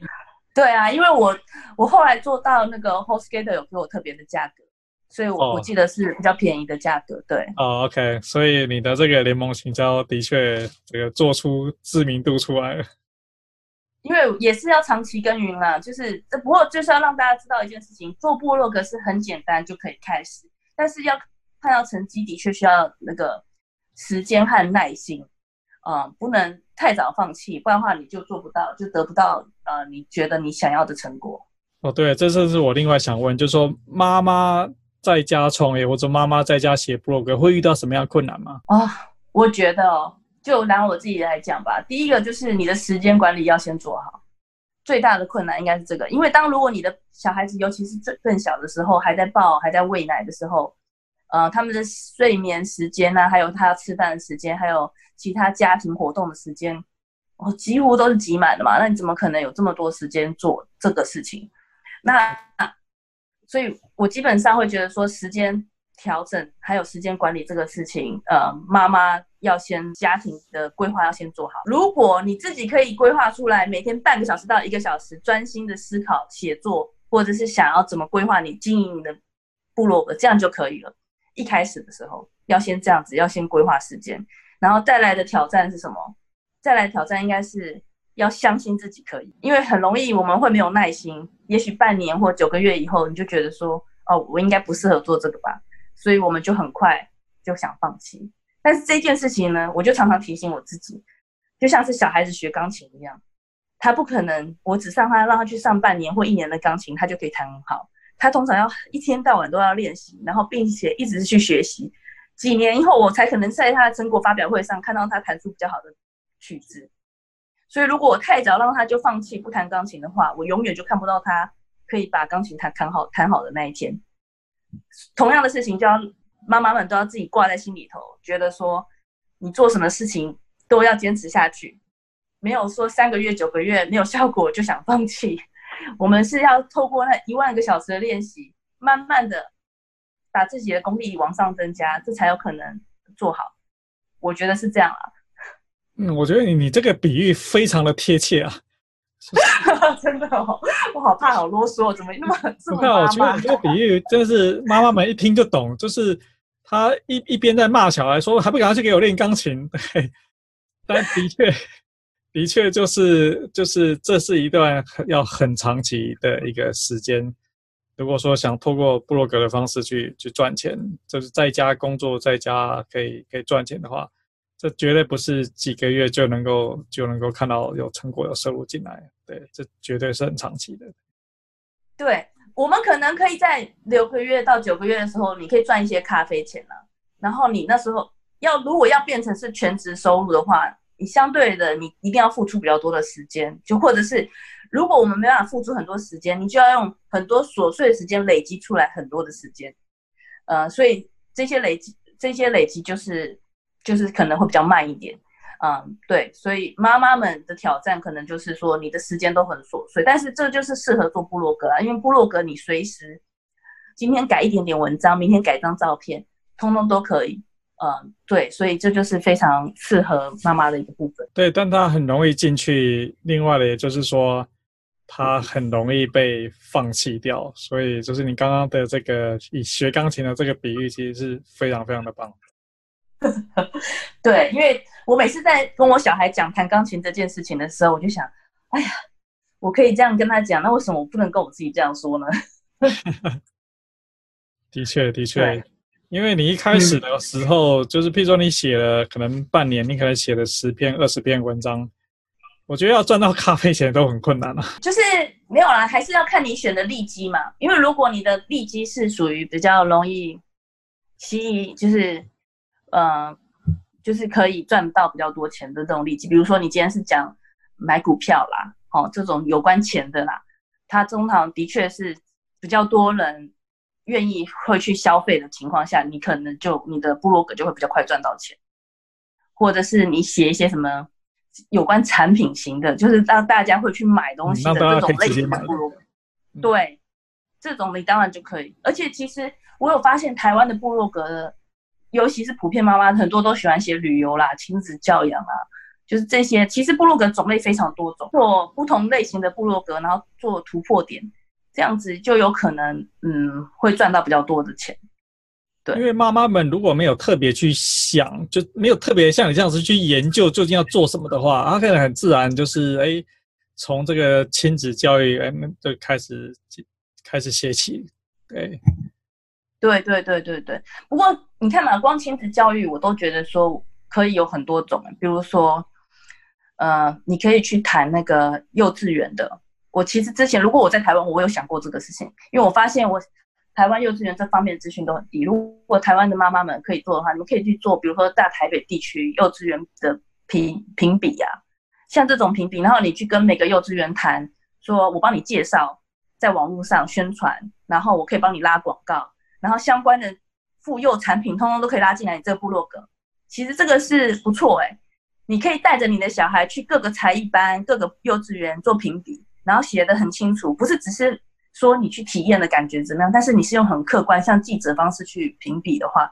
[LAUGHS] 对啊，因为我我后来做到那个 HostGator 有给我特别的价格。所以我，我、oh. 我记得是比较便宜的价格，对。哦、oh,，OK，所以你的这个联盟行销的确这个做出知名度出来了。[LAUGHS] 因为也是要长期耕耘啦，就是这不过就是要让大家知道一件事情，做部落格是很简单就可以开始，但是要看到成绩的确需要那个时间和耐心，嗯，不能太早放弃，不然的话你就做不到，就得不到呃你觉得你想要的成果。哦，oh, 对，这是是我另外想问，就是说妈妈。在家创业或者妈妈在家写 blog 会遇到什么样困难吗？啊、我觉得哦，就拿我自己来讲吧。第一个就是你的时间管理要先做好，最大的困难应该是这个。因为当如果你的小孩子，尤其是最更小的时候，还在抱、还在喂奶的时候，呃，他们的睡眠时间、啊，还有他要吃饭的时间，还有其他家庭活动的时间，哦，几乎都是挤满的嘛。那你怎么可能有这么多时间做这个事情？那。所以我基本上会觉得说，时间调整还有时间管理这个事情，呃，妈妈要先家庭的规划要先做好。如果你自己可以规划出来，每天半个小时到一个小时专心的思考写作，或者是想要怎么规划你经营你的部落格，这样就可以了。一开始的时候要先这样子，要先规划时间，然后再来的挑战是什么？再来挑战应该是。要相信自己可以，因为很容易我们会没有耐心。也许半年或九个月以后，你就觉得说，哦，我应该不适合做这个吧，所以我们就很快就想放弃。但是这件事情呢，我就常常提醒我自己，就像是小孩子学钢琴一样，他不可能我只上他让他去上半年或一年的钢琴，他就可以弹很好。他通常要一天到晚都要练习，然后并且一直去学习，几年以后我才可能在他的成果发表会上看到他弹出比较好的曲子。所以，如果我太早让他就放弃不弹钢琴的话，我永远就看不到他可以把钢琴弹弹好弹好的那一天。同样的事情，就要妈妈们都要自己挂在心里头，觉得说你做什么事情都要坚持下去，没有说三个月、九个月没有效果就想放弃。我们是要透过那一万个小时的练习，慢慢的把自己的功力往上增加，这才有可能做好。我觉得是这样啊。嗯，我觉得你你这个比喻非常的贴切啊。[LAUGHS] 真的哦，我好怕好啰嗦，怎么那么这么妈妈？我觉得你这个比喻真的是妈妈们一听就懂，就是他一一边在骂小孩说还不赶快去给我练钢琴，[LAUGHS] 对，但的确的确就是就是这是一段要很长期的一个时间。如果说想透过布洛格的方式去去赚钱，就是在家工作在家可以可以赚钱的话。这绝对不是几个月就能够就能够看到有成果、有收入进来，对，这绝对是很长期的。对，我们可能可以在六个月到九个月的时候，你可以赚一些咖啡钱了。然后你那时候要如果要变成是全职收入的话，你相对的你一定要付出比较多的时间，就或者是如果我们没办法付出很多时间，你就要用很多琐碎的时间累积出来很多的时间。呃，所以这些累积这些累积就是。就是可能会比较慢一点，嗯，对，所以妈妈们的挑战可能就是说你的时间都很琐碎，但是这就是适合做部落格啊，因为部落格你随时今天改一点点文章，明天改张照片，通通都可以，嗯，对，所以这就是非常适合妈妈的一个部分。对，但它很容易进去，另外的也就是说，它很容易被放弃掉，所以就是你刚刚的这个以学钢琴的这个比喻，其实是非常非常的棒。[LAUGHS] 对，因为我每次在跟我小孩讲弹钢琴这件事情的时候，我就想，哎呀，我可以这样跟他讲，那为什么我不能跟我自己这样说呢？[LAUGHS] 的确，的确，因为你一开始的时候，嗯、就是譬如说你写了可能半年，你可能写了十篇、二十篇文章，我觉得要赚到咖啡钱都很困难啊。就是没有啦，还是要看你选的利基嘛。因为如果你的利基是属于比较容易吸引，就是。呃，就是可以赚到比较多钱的这种利基，比如说你今天是讲买股票啦，哦，这种有关钱的啦，它通常的确是比较多人愿意会去消费的情况下，你可能就你的部落格就会比较快赚到钱，或者是你写一些什么有关产品型的，就是让大家会去买东西的这种类型的部落格，嗯，对，这种你当然就可以。而且其实我有发现台湾的部落格的。尤其是普遍妈妈很多都喜欢写旅游啦、亲子教养啊，就是这些。其实部落格种类非常多种，做不同类型的部落格，然后做突破点，这样子就有可能嗯会赚到比较多的钱。对，因为妈妈们如果没有特别去想，就没有特别像你这样子去研究究竟要做什么的话，她可能很自然就是哎从这个亲子教育哎就开始开始写起，对。对对对对对，不过你看嘛，光亲子教育我都觉得说可以有很多种，比如说，呃，你可以去谈那个幼稚园的。我其实之前如果我在台湾，我有想过这个事情，因为我发现我台湾幼稚园这方面的资讯都很低。如果台湾的妈妈们可以做的话，你们可以去做，比如说大台北地区幼稚园的评评比呀，像这种评比，然后你去跟每个幼稚园谈，说我帮你介绍，在网络上宣传，然后我可以帮你拉广告。然后相关的妇幼产品，通通都可以拉进来你这个部落格。其实这个是不错哎，你可以带着你的小孩去各个才艺班、各个幼稚园做评比，然后写得很清楚，不是只是说你去体验的感觉怎么样，但是你是用很客观，像记者方式去评比的话，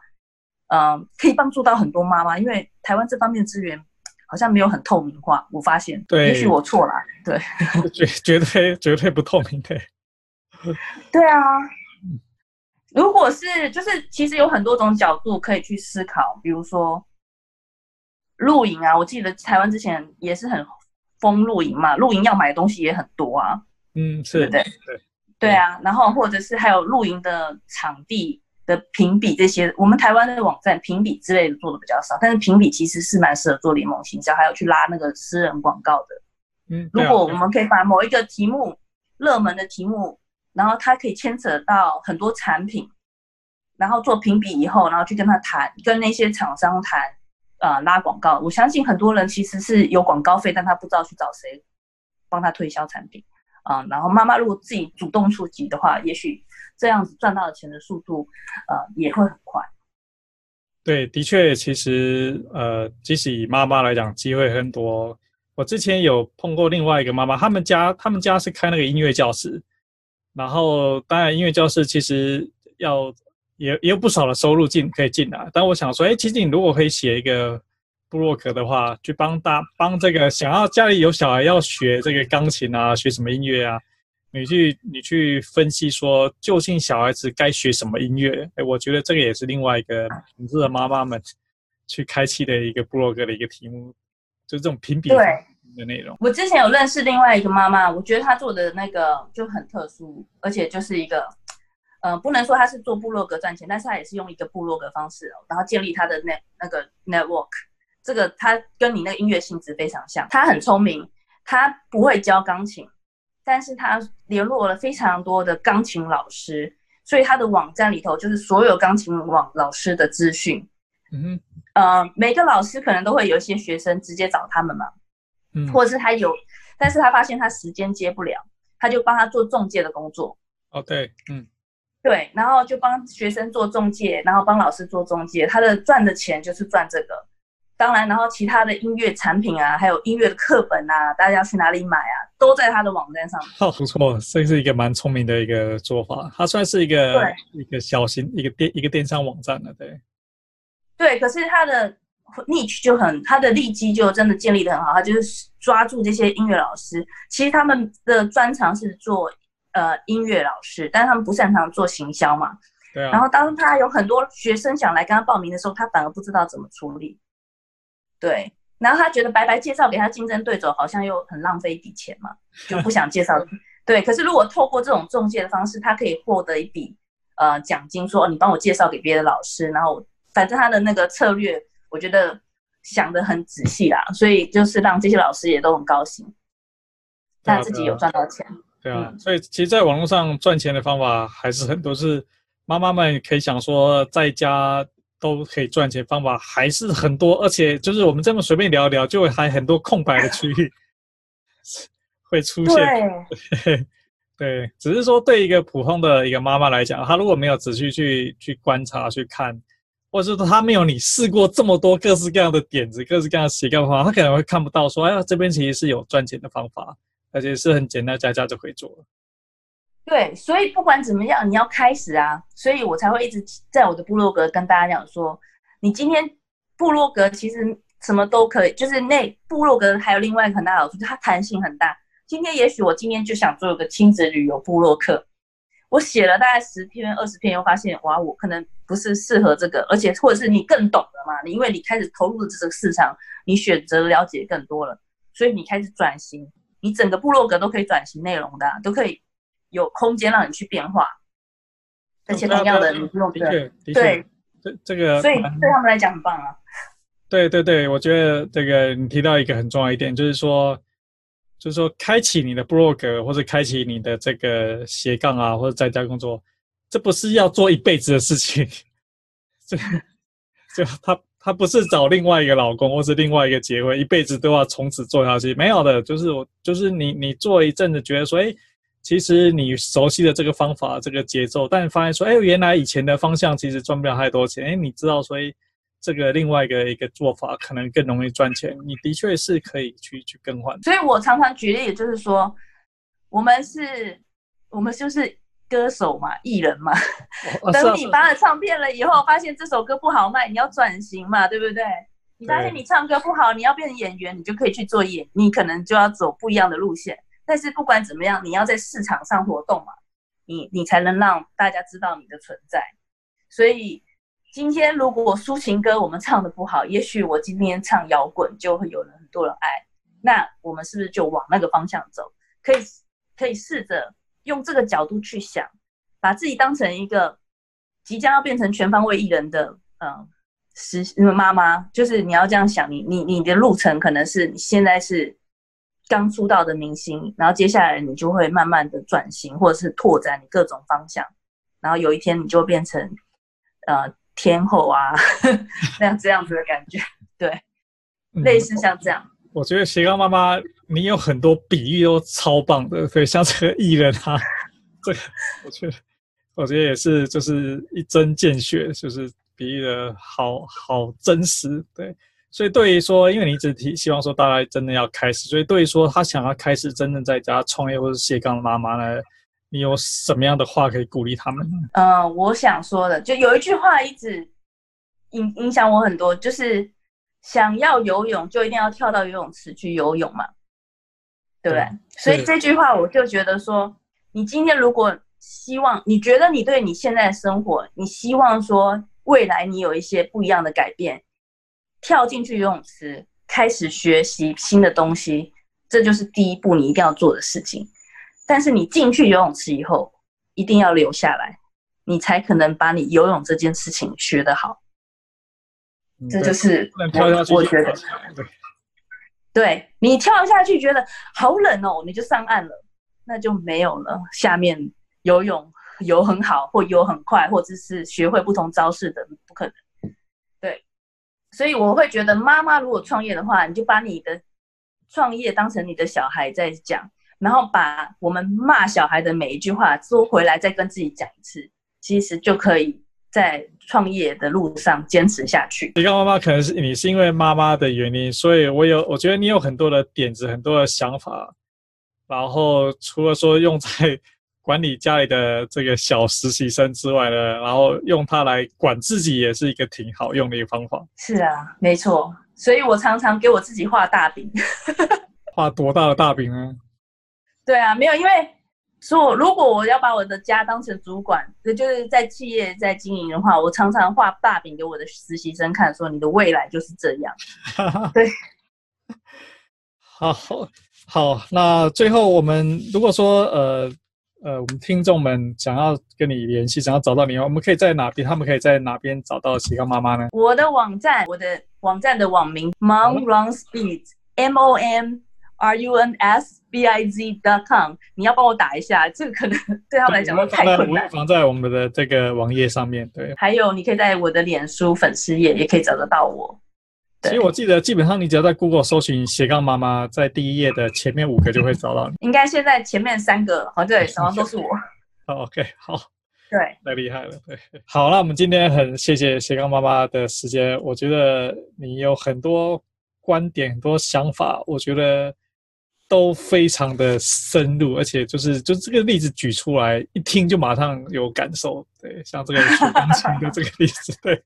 嗯、呃，可以帮助到很多妈妈。因为台湾这方面的资源好像没有很透明化，我发现，对，也许我错了，对，[LAUGHS] 绝绝对绝对不透明的，[LAUGHS] 对啊。如果是，就是其实有很多种角度可以去思考，比如说露营啊，我记得台湾之前也是很疯露营嘛，露营要买的东西也很多啊，嗯，是，对，对，对，对啊，然后或者是还有露营的场地的评比这些，我们台湾的网站评比之类的做的比较少，但是评比其实是蛮适合做联盟行销，还有去拉那个私人广告的，嗯，如果我们可以把某一个题目热门的题目。然后他可以牵扯到很多产品，然后做评比以后，然后去跟他谈，跟那些厂商谈，呃，拉广告。我相信很多人其实是有广告费，但他不知道去找谁帮他推销产品，啊、然后妈妈如果自己主动出击的话，也许这样子赚到的钱的速度，呃，也会很快。对，的确，其实呃，即使以妈妈来讲，机会很多。我之前有碰过另外一个妈妈，他们家他们家是开那个音乐教室。然后，当然，音乐教室其实要也也有不少的收入进可以进来。但我想说，哎，其实你如果可以写一个部落格的话，去帮大帮这个想要家里有小孩要学这个钢琴啊，学什么音乐啊，你去你去分析说，究竟小孩子该学什么音乐？哎，我觉得这个也是另外一个很适合妈妈们去开启的一个部落格的一个题目，就是这种评比的内容。我之前有认识另外一个妈妈，我觉得她做的那个就很特殊，而且就是一个。呃，不能说她是做部落格赚钱，但是她也是用一个部落格方式，哦，然后建立她的那那个 network。这个她跟你那个音乐性质非常像。她很聪明，她不会教钢琴，但是她联络了非常多的钢琴老师，所以她的网站里头就是所有钢琴网老师的资讯。嗯哼，呃，每个老师可能都会有一些学生直接找他们嘛，嗯，或者是他有，但是他发现他时间接不了，他就帮他做中介的工作。哦，对，嗯。对，然后就帮学生做中介，然后帮老师做中介，他的赚的钱就是赚这个。当然，然后其他的音乐产品啊，还有音乐的课本啊，大家要去哪里买啊，都在他的网站上。哦，不错，这是一个蛮聪明的一个做法。他算是一个对一个小型一个电一个电商网站了，对。对，可是他的 niche 就很，他的利基就真的建立的很好。他就是抓住这些音乐老师，其实他们的专长是做。呃，音乐老师，但是他们不擅长做行销嘛。对啊。然后当他有很多学生想来跟他报名的时候，他反而不知道怎么处理。对。然后他觉得白白介绍给他竞争对手，好像又很浪费一笔钱嘛，就不想介绍。[LAUGHS] 对。可是如果透过这种中介的方式，他可以获得一笔呃奖金，说你帮我介绍给别的老师，然后反正他的那个策略，我觉得想得很仔细啦，所以就是让这些老师也都很高兴，他自己有赚到钱。对啊，所以其实，在网络上赚钱的方法还是很多，是妈妈们可以想说，在家都可以赚钱方法还是很多，而且就是我们这么随便聊一聊，就会还很多空白的区域 [LAUGHS] 会出现。对，[LAUGHS] 对，只是说对一个普通的一个妈妈来讲，她如果没有仔细去去观察、去看，或者是说他没有你试过这么多各式各样的点子、各式各样的斜杠方法，他可能会看不到说，哎呀，这边其实是有赚钱的方法。而且是很简单，家家就可以做。对，所以不管怎么样，你要开始啊，所以我才会一直在我的部落格跟大家讲说，你今天部落格其实什么都可以，就是那部落格还有另外一个很大的好处，就是它弹性很大。今天也许我今天就想做一个亲子旅游部落客，我写了大概十篇、二十篇，又发现哇，我可能不是适合这个，而且或者是你更懂了嘛，你因为你开始投入的这个市场，你选择了解更多了，所以你开始转型。你整个部落格都可以转型内容的，都可以有空间让你去变化。而且同样的，你不用对对，这这个，所以对他们来讲很棒啊。对对对，我觉得这个你提到一个很重要一点，就是说，就是说，开启你的部落格或者开启你的这个斜杠啊，或者在家工作，这不是要做一辈子的事情。这就他。他不是找另外一个老公，或是另外一个结婚，一辈子都要从此做下去，没有的。就是我，就是你，你做一阵子，觉得说，哎，其实你熟悉的这个方法，这个节奏，但发现说，哎，原来以前的方向其实赚不了太多钱。哎，你知道，所以这个另外一个一个做法可能更容易赚钱。你的确是可以去去更换。所以我常常举例，就是说，我们是，我们就是。歌手嘛，艺人嘛，等你发了唱片了以后，发现这首歌不好卖，你要转型嘛，对不对？你发现你唱歌不好，你要变成演员，你就可以去做演，你可能就要走不一样的路线。但是不管怎么样，你要在市场上活动嘛，你你才能让大家知道你的存在。所以今天如果抒情歌我们唱的不好，也许我今天唱摇滚就会有人很多人爱。那我们是不是就往那个方向走？可以可以试着。用这个角度去想，把自己当成一个即将要变成全方位艺人的，嗯，实妈妈，就是你要这样想，你你你的路程可能是你现在是刚出道的明星，然后接下来你就会慢慢的转型，或者是拓展你各种方向，然后有一天你就会变成呃天后啊，[LAUGHS] 那样这样子的感觉，对，嗯、类似像这样。我觉得斜杠妈妈，你有很多比喻都超棒的，对，像这个艺人啊，[LAUGHS] 这个我觉得，我觉得也是，就是一针见血，就是比喻的好好真实，对。所以对于说，因为你一直提希望说大家真的要开始，所以对于说他想要开始真正在家创业或者斜杠妈妈呢，你有什么样的话可以鼓励他们？嗯、我想说的，就有一句话一直影影响我很多，就是。想要游泳就一定要跳到游泳池去游泳嘛，对不对？所以这句话我就觉得说，你今天如果希望，你觉得你对你现在的生活，你希望说未来你有一些不一样的改变，跳进去游泳池，开始学习新的东西，这就是第一步你一定要做的事情。但是你进去游泳池以后，一定要留下来，你才可能把你游泳这件事情学得好。这就是我我觉得，对，你跳下去觉得好冷哦，你就上岸了，那就没有了。下面游泳游很好，或游很快，或者是学会不同招式的，不可能。对，所以我会觉得，妈妈如果创业的话，你就把你的创业当成你的小孩在讲，然后把我们骂小孩的每一句话说回来，再跟自己讲一次，其实就可以。在创业的路上坚持下去。斜杠妈妈可能是你是因为妈妈的原因，所以我有，我觉得你有很多的点子，很多的想法。然后除了说用在 [LAUGHS] 管理家里的这个小实习生之外呢，然后用它来管自己也是一个挺好用的一个方法。是啊，没错。所以我常常给我自己画大饼。[LAUGHS] 画多大的大饼呢？对啊，没有，因为。说，如果我要把我的家当成主管，这就是在企业在经营的话，我常常画大饼给我的实习生看，说你的未来就是这样。[LAUGHS] 对，好好，那最后我们如果说呃呃，我们听众们想要跟你联系，想要找到你，我们可以在哪边？他们可以在哪边找到斜杠妈妈呢？我的网站，我的网站的网名 Mom Runs Biz，M O M R U N S。B I Z D O C O M，你要帮我打一下，这个可能对他们来讲太困难。放在我们的这个网页上面，对。还有，你可以在我的脸书粉丝页也可以找得到我。其实我记得，基本上你只要在 Google 搜寻斜杠妈妈，在第一页的前面五个就会找到你。应该现在前面三个，好像对，好像都是我。[LAUGHS] 好，OK，好，对，太厉害了，对。好，那我们今天很谢谢斜杠妈妈的时间，我觉得你有很多观点、很多想法，我觉得。都非常的深入，而且就是就这个例子举出来，一听就马上有感受。对，像这个学钢琴的这个例子，对，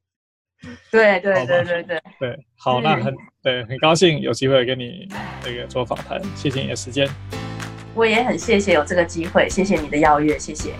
对对对对对 [LAUGHS] 对，好，那很对，很高兴有机会跟你那个做访谈，谢谢你的时间。我也很谢谢有这个机会，谢谢你的邀约，谢谢。